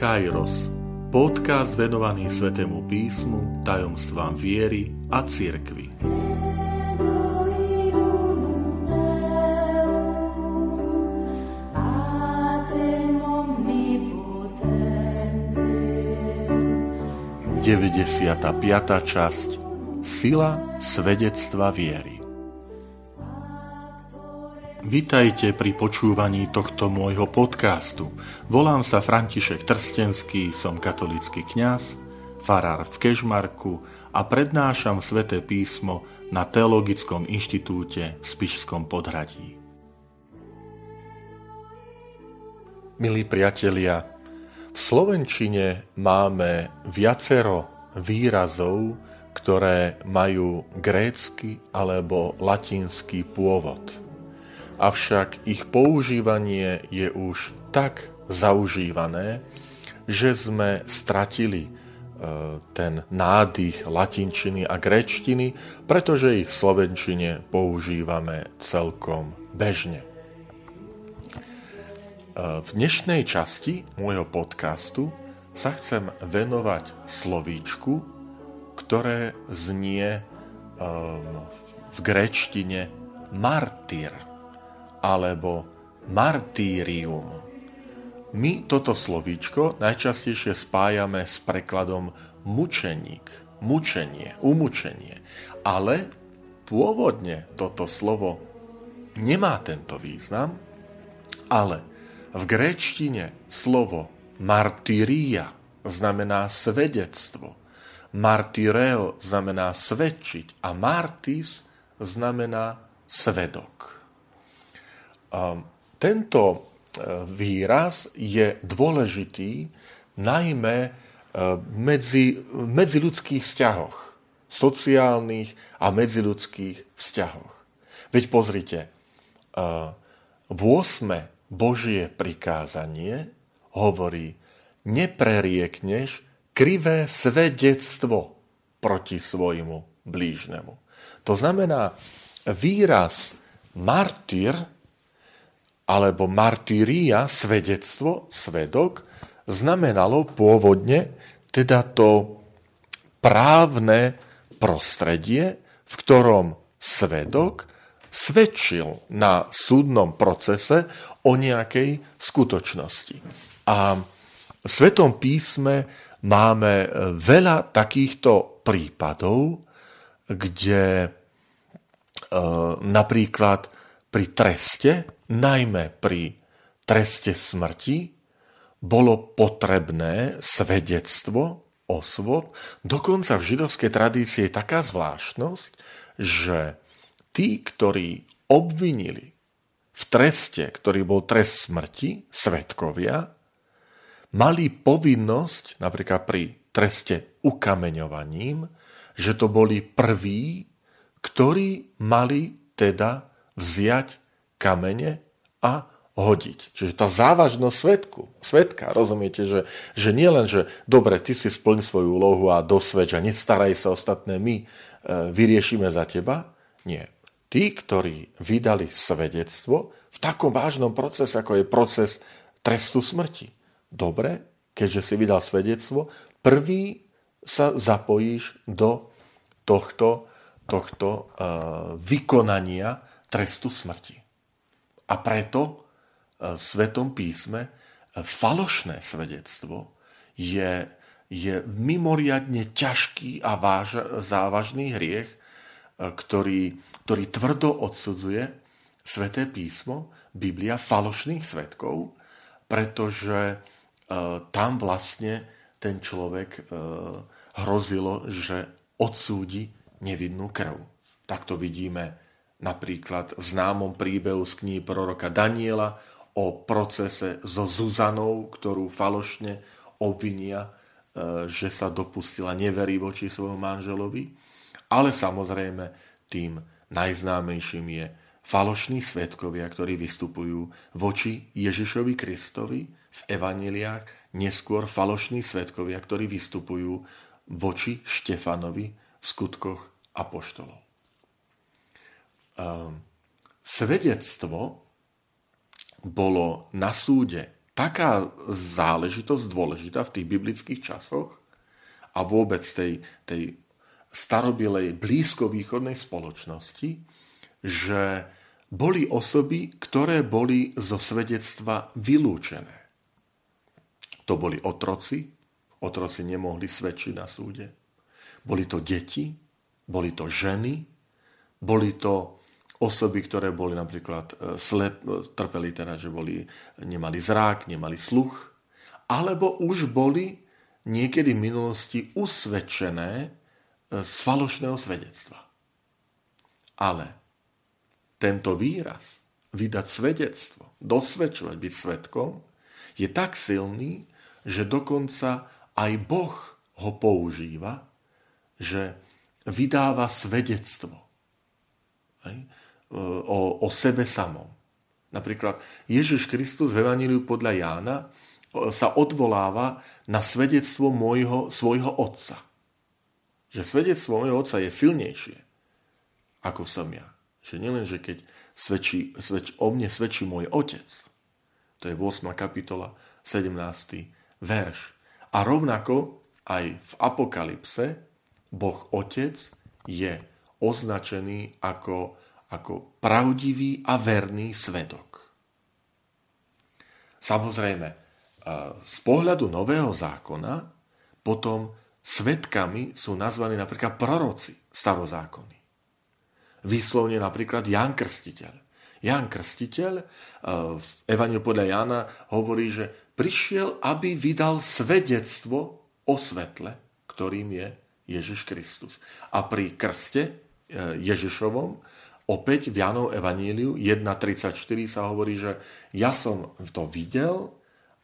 Kairos, podcast venovaný Svetému písmu, tajomstvám viery a cirkvi. Deväťdesiata piata časť. Sila svedectva viery Vítajte pri počúvaní tohto môjho podcastu. Volám sa František Trstenský, som katolický kňaz, farár v Kežmarku a prednášam sväté písmo na Teologickom inštitúte v Spišskom podhradí. Milí priatelia, v Slovenčine máme viacero výrazov, ktoré majú grécky alebo latinský pôvod avšak ich používanie je už tak zaužívané, že sme stratili e, ten nádych latinčiny a gréčtiny, pretože ich v slovenčine používame celkom bežne. E, v dnešnej časti môjho podcastu sa chcem venovať slovíčku, ktoré znie v gréčtine martyr alebo martírium. My toto slovíčko najčastejšie spájame s prekladom mučeník, mučenie, umučenie. Ale pôvodne toto slovo nemá tento význam, ale v gréčtine slovo martyria znamená svedectvo. Martyreo znamená svedčiť a martis znamená svedok. Tento e, výraz je dôležitý najmä e, medzi, medziludských vzťahoch, sociálnych a medziludských vzťahoch. Veď pozrite, 8. E, Božie prikázanie hovorí, nepreriekneš krivé svedectvo proti svojmu blížnemu. To znamená, výraz martyr alebo martyria, svedectvo, svedok, znamenalo pôvodne teda to právne prostredie, v ktorom svedok svedčil na súdnom procese o nejakej skutočnosti. A v Svetom písme máme veľa takýchto prípadov, kde e, napríklad pri treste najmä pri treste smrti, bolo potrebné svedectvo osôb. Dokonca v židovskej tradícii je taká zvláštnosť, že tí, ktorí obvinili v treste, ktorý bol trest smrti, svetkovia, mali povinnosť, napríklad pri treste ukameňovaním, že to boli prví, ktorí mali teda vziať kamene a hodiť. Čiže tá závažnosť svetku, svetka, rozumiete, že, že nie len, že dobre, ty si splň svoju úlohu a dosvedč a nestaraj sa ostatné, my e, vyriešime za teba. Nie. Tí, ktorí vydali svedectvo v takom vážnom procese, ako je proces trestu smrti. Dobre, keďže si vydal svedectvo, prvý sa zapojíš do tohto, tohto e, vykonania trestu smrti. A preto e, v Svetom písme e, falošné svedectvo je, je mimoriadne ťažký a váž, závažný hriech, e, ktorý, ktorý tvrdo odsudzuje Sveté písmo, Biblia falošných svetkov, pretože tam vlastne ten človek hrozilo, že odsúdi nevinnú krv. Tak to vidíme napríklad v známom príbehu z knihy proroka Daniela o procese so Zuzanou, ktorú falošne obvinia, e, že sa dopustila neverí voči svojmu manželovi. Ale samozrejme tým najznámejším je falošní svetkovia, ktorí vystupujú voči Ježišovi Kristovi v evaniliách, neskôr falošní svetkovia, ktorí vystupujú voči Štefanovi v skutkoch apoštolov. Ehm, svedectvo bolo na súde taká záležitosť dôležitá v tých biblických časoch a vôbec tej, tej starobilej blízkovýchodnej spoločnosti, že boli osoby, ktoré boli zo svedectva vylúčené. To boli otroci, otroci nemohli svedčiť na súde. Boli to deti, boli to ženy, boli to osoby, ktoré boli napríklad e, slep, e, trpeli teda, že boli, nemali zrák, nemali sluch, alebo už boli niekedy v minulosti usvedčené e, z falošného svedectva. Ale tento výraz, vydať svedectvo, dosvedčovať, byť svetkom, je tak silný, že dokonca aj Boh ho používa, že vydáva svedectvo hej, o, o sebe samom. Napríklad Ježiš Kristus v Evaníliu podľa Jána sa odvoláva na svedectvo môjho, svojho otca. Že svedectvo môjho otca je silnejšie ako som ja. Že nielen, že keď svedčí, svedč, o mne svedčí môj otec, to je 8. kapitola, 17. verš. A rovnako aj v Apokalypse Boh Otec je označený ako, ako pravdivý a verný svedok. Samozrejme, z pohľadu Nového zákona potom svetkami sú nazvaní napríklad proroci starozákony. Vyslovne napríklad Jan Krstiteľ. Jan Krstiteľ eh, v Evaniu podľa Jana hovorí, že prišiel, aby vydal svedectvo o svetle, ktorým je Ježiš Kristus. A pri krste eh, Ježišovom opäť v Janov Evaníliu 1.34 sa hovorí, že ja som to videl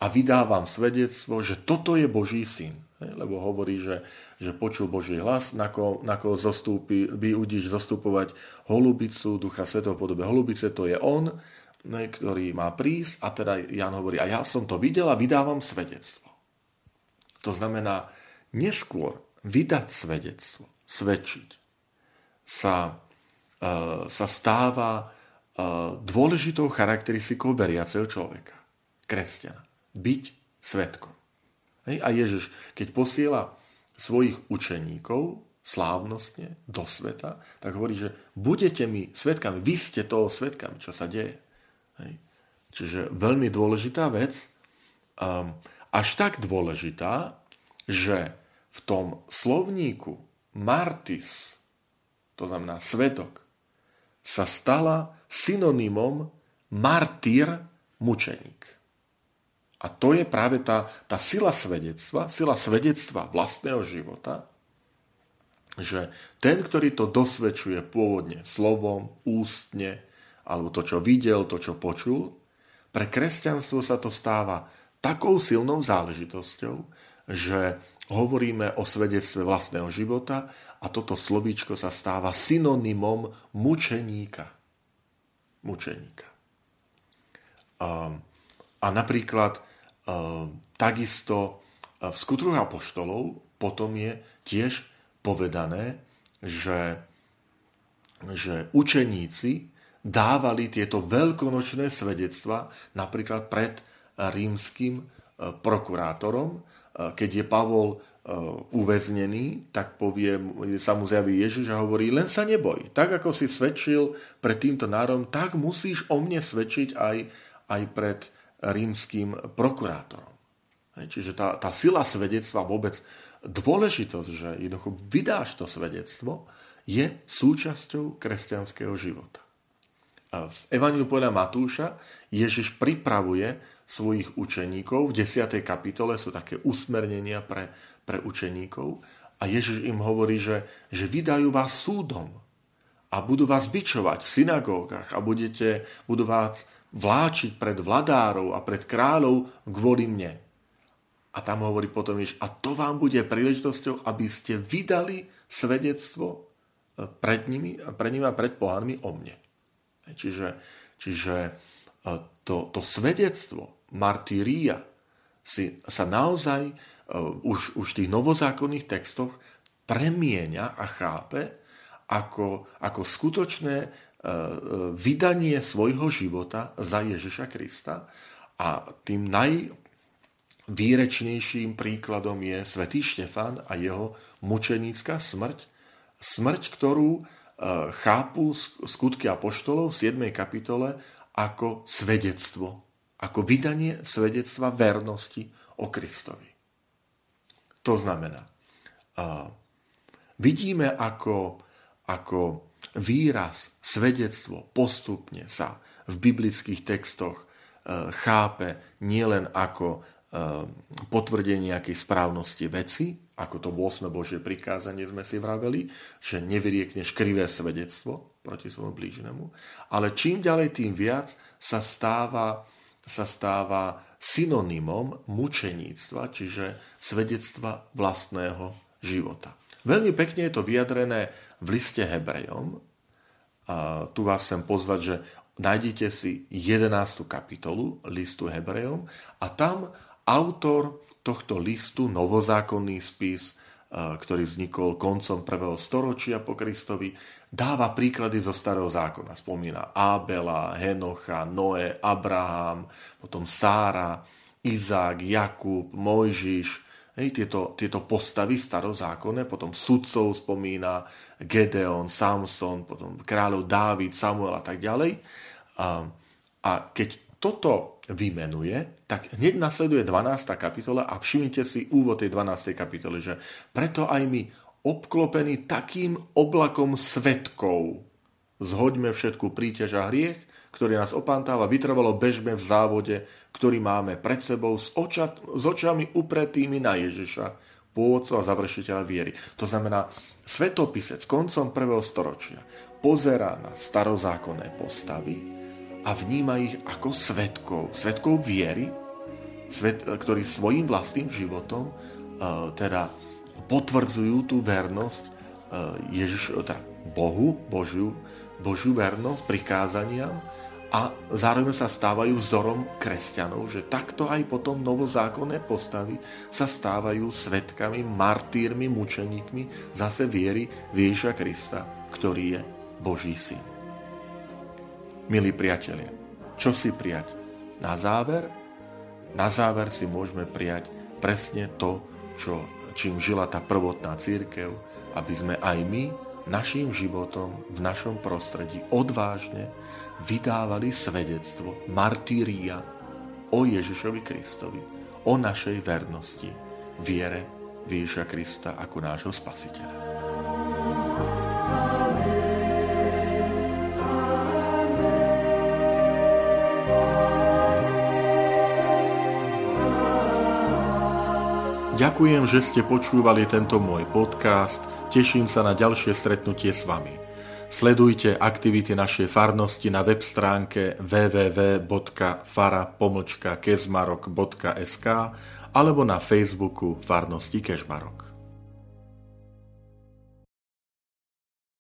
a vydávam svedectvo, že toto je Boží syn lebo hovorí, že, že počul Boží hlas, na koho, na koho zostúpi, vy udíš zostupovať holubicu, Ducha Svetov podobe holubice, to je on, ktorý má prísť a teda Jan hovorí, a ja som to videl a vydávam svedectvo. To znamená, neskôr vydať svedectvo, svedčiť, sa, sa stáva e, dôležitou charakteristikou veriaceho človeka, kresťana. Byť svetkom. A Ježiš, keď posiela svojich učeníkov slávnostne do sveta, tak hovorí, že budete mi svetkami, vy ste toho svetkami, čo sa deje. Čiže veľmi dôležitá vec, um, až tak dôležitá, že v tom slovníku martis, to znamená svetok, sa stala synonymom martyr, mučeník. A to je práve tá, tá sila svedectva, sila svedectva vlastného života, že ten, ktorý to dosvedčuje pôvodne slovom, ústne, alebo to, čo videl, to, čo počul, pre kresťanstvo sa to stáva takou silnou záležitosťou, že hovoríme o svedectve vlastného života a toto slovíčko sa stáva synonymom mučeníka. Mučeníka. A, a napríklad Ehm, takisto e, v skutruch apoštolov potom je tiež povedané, že, že učeníci dávali tieto veľkonočné svedectva napríklad pred rímským e, prokurátorom. E, keď je Pavol uväznený, tak povie, sa mu zjaví Ježiš a hovorí, len sa neboj. Tak ako si svedčil pred týmto národom, tak musíš o mne svedčiť aj, aj pred rímským prokurátorom. Čiže tá, tá sila svedectva vôbec dôležitosť, že jednoducho vydáš to svedectvo, je súčasťou kresťanského života. V Evangeliu podľa Matúša Ježiš pripravuje svojich učeníkov, v 10. kapitole sú také usmernenia pre, pre učeníkov a Ježiš im hovorí, že, že vydajú vás súdom a budú vás bičovať v synagógach a budete, budú vás vláčiť pred vladárov a pred kráľov kvôli mne. A tam hovorí potom Ježiš, a to vám bude príležitosťou, aby ste vydali svedectvo e, pred nimi, pred nimi a pred pohánmi o mne. Čiže, čiže e, to, to svedectvo martyria si, sa naozaj uh, už, už v tých novozákonných textoch premieňa a chápe ako, ako skutočné E, e, vydanie svojho života za Ježiša Krista A tým najvýrečnejším príkladom je svätý Štefan a jeho mučenická smrť. Smrť, ktorú e, chápu skutky apoštolov v 7. kapitole ako svedectvo, ako vydanie svedectva vernosti o Kristovi. To znamená, vidíme, ako, ako výraz, svedectvo postupne sa v biblických textoch e, chápe nielen ako e, potvrdenie nejakej správnosti veci, ako to 8. Božie prikázanie sme si vraveli, že nevyriekneš krivé svedectvo proti svojmu blížnemu, ale čím ďalej, tým viac sa stáva, sa stáva synonymom mučeníctva, čiže svedectva vlastného života. Veľmi pekne je to vyjadrené v liste Hebrejom. Tu vás chcem pozvať, že nájdete si 11. kapitolu listu Hebrejom a tam autor tohto listu, novozákonný spis, ktorý vznikol koncom prvého storočia po Kristovi, dáva príklady zo starého zákona. Spomína Abela, Henocha, Noé, Abraham, potom Sára, Izák, Jakub, Mojžiš, hej, tieto, tieto postavy starozákonné, potom sudcov spomína Gedeon, Samson, potom kráľov Dávid, Samuel a tak ďalej. A, a keď toto vymenuje, tak hneď nasleduje 12. kapitola a všimnite si úvod tej 12. kapitoly, že preto aj my obklopení takým oblakom svetkov zhoďme všetku príťaž a hriech, ktorý nás opántáva, vytrvalo bežme v závode, ktorý máme pred sebou s, oča, s očami upretými na Ježiša, pôvodca a završiteľa viery. To znamená, svetopisec koncom prvého storočia pozerá na starozákonné postavy a vníma ich ako svetkov, svetkov viery, svet, ktorí svojim vlastným životom uh, teda potvrdzujú tú vernosť uh, Ježiš, teda Bohu, Božiu, Božiu vernosť, prikázaniam a zároveň sa stávajú vzorom kresťanov, že takto aj potom novozákonné postavy sa stávajú svetkami, martírmi, mučeníkmi zase viery Ježiša Krista, ktorý je Boží syn. Milí priatelia, čo si prijať? Na záver? Na záver si môžeme prijať presne to, čo, čím žila tá prvotná církev, aby sme aj my našim životom v našom prostredí odvážne vydávali svedectvo martíria o Ježišovi Kristovi, o našej vernosti, viere v Ježiša Krista ako nášho spasiteľa. Ďakujem, že ste počúvali tento môj podcast. Teším sa na ďalšie stretnutie s vami. Sledujte aktivity našej farnosti na web stránke www.fara.kezmarok.sk alebo na Facebooku Farnosti Kežmarok.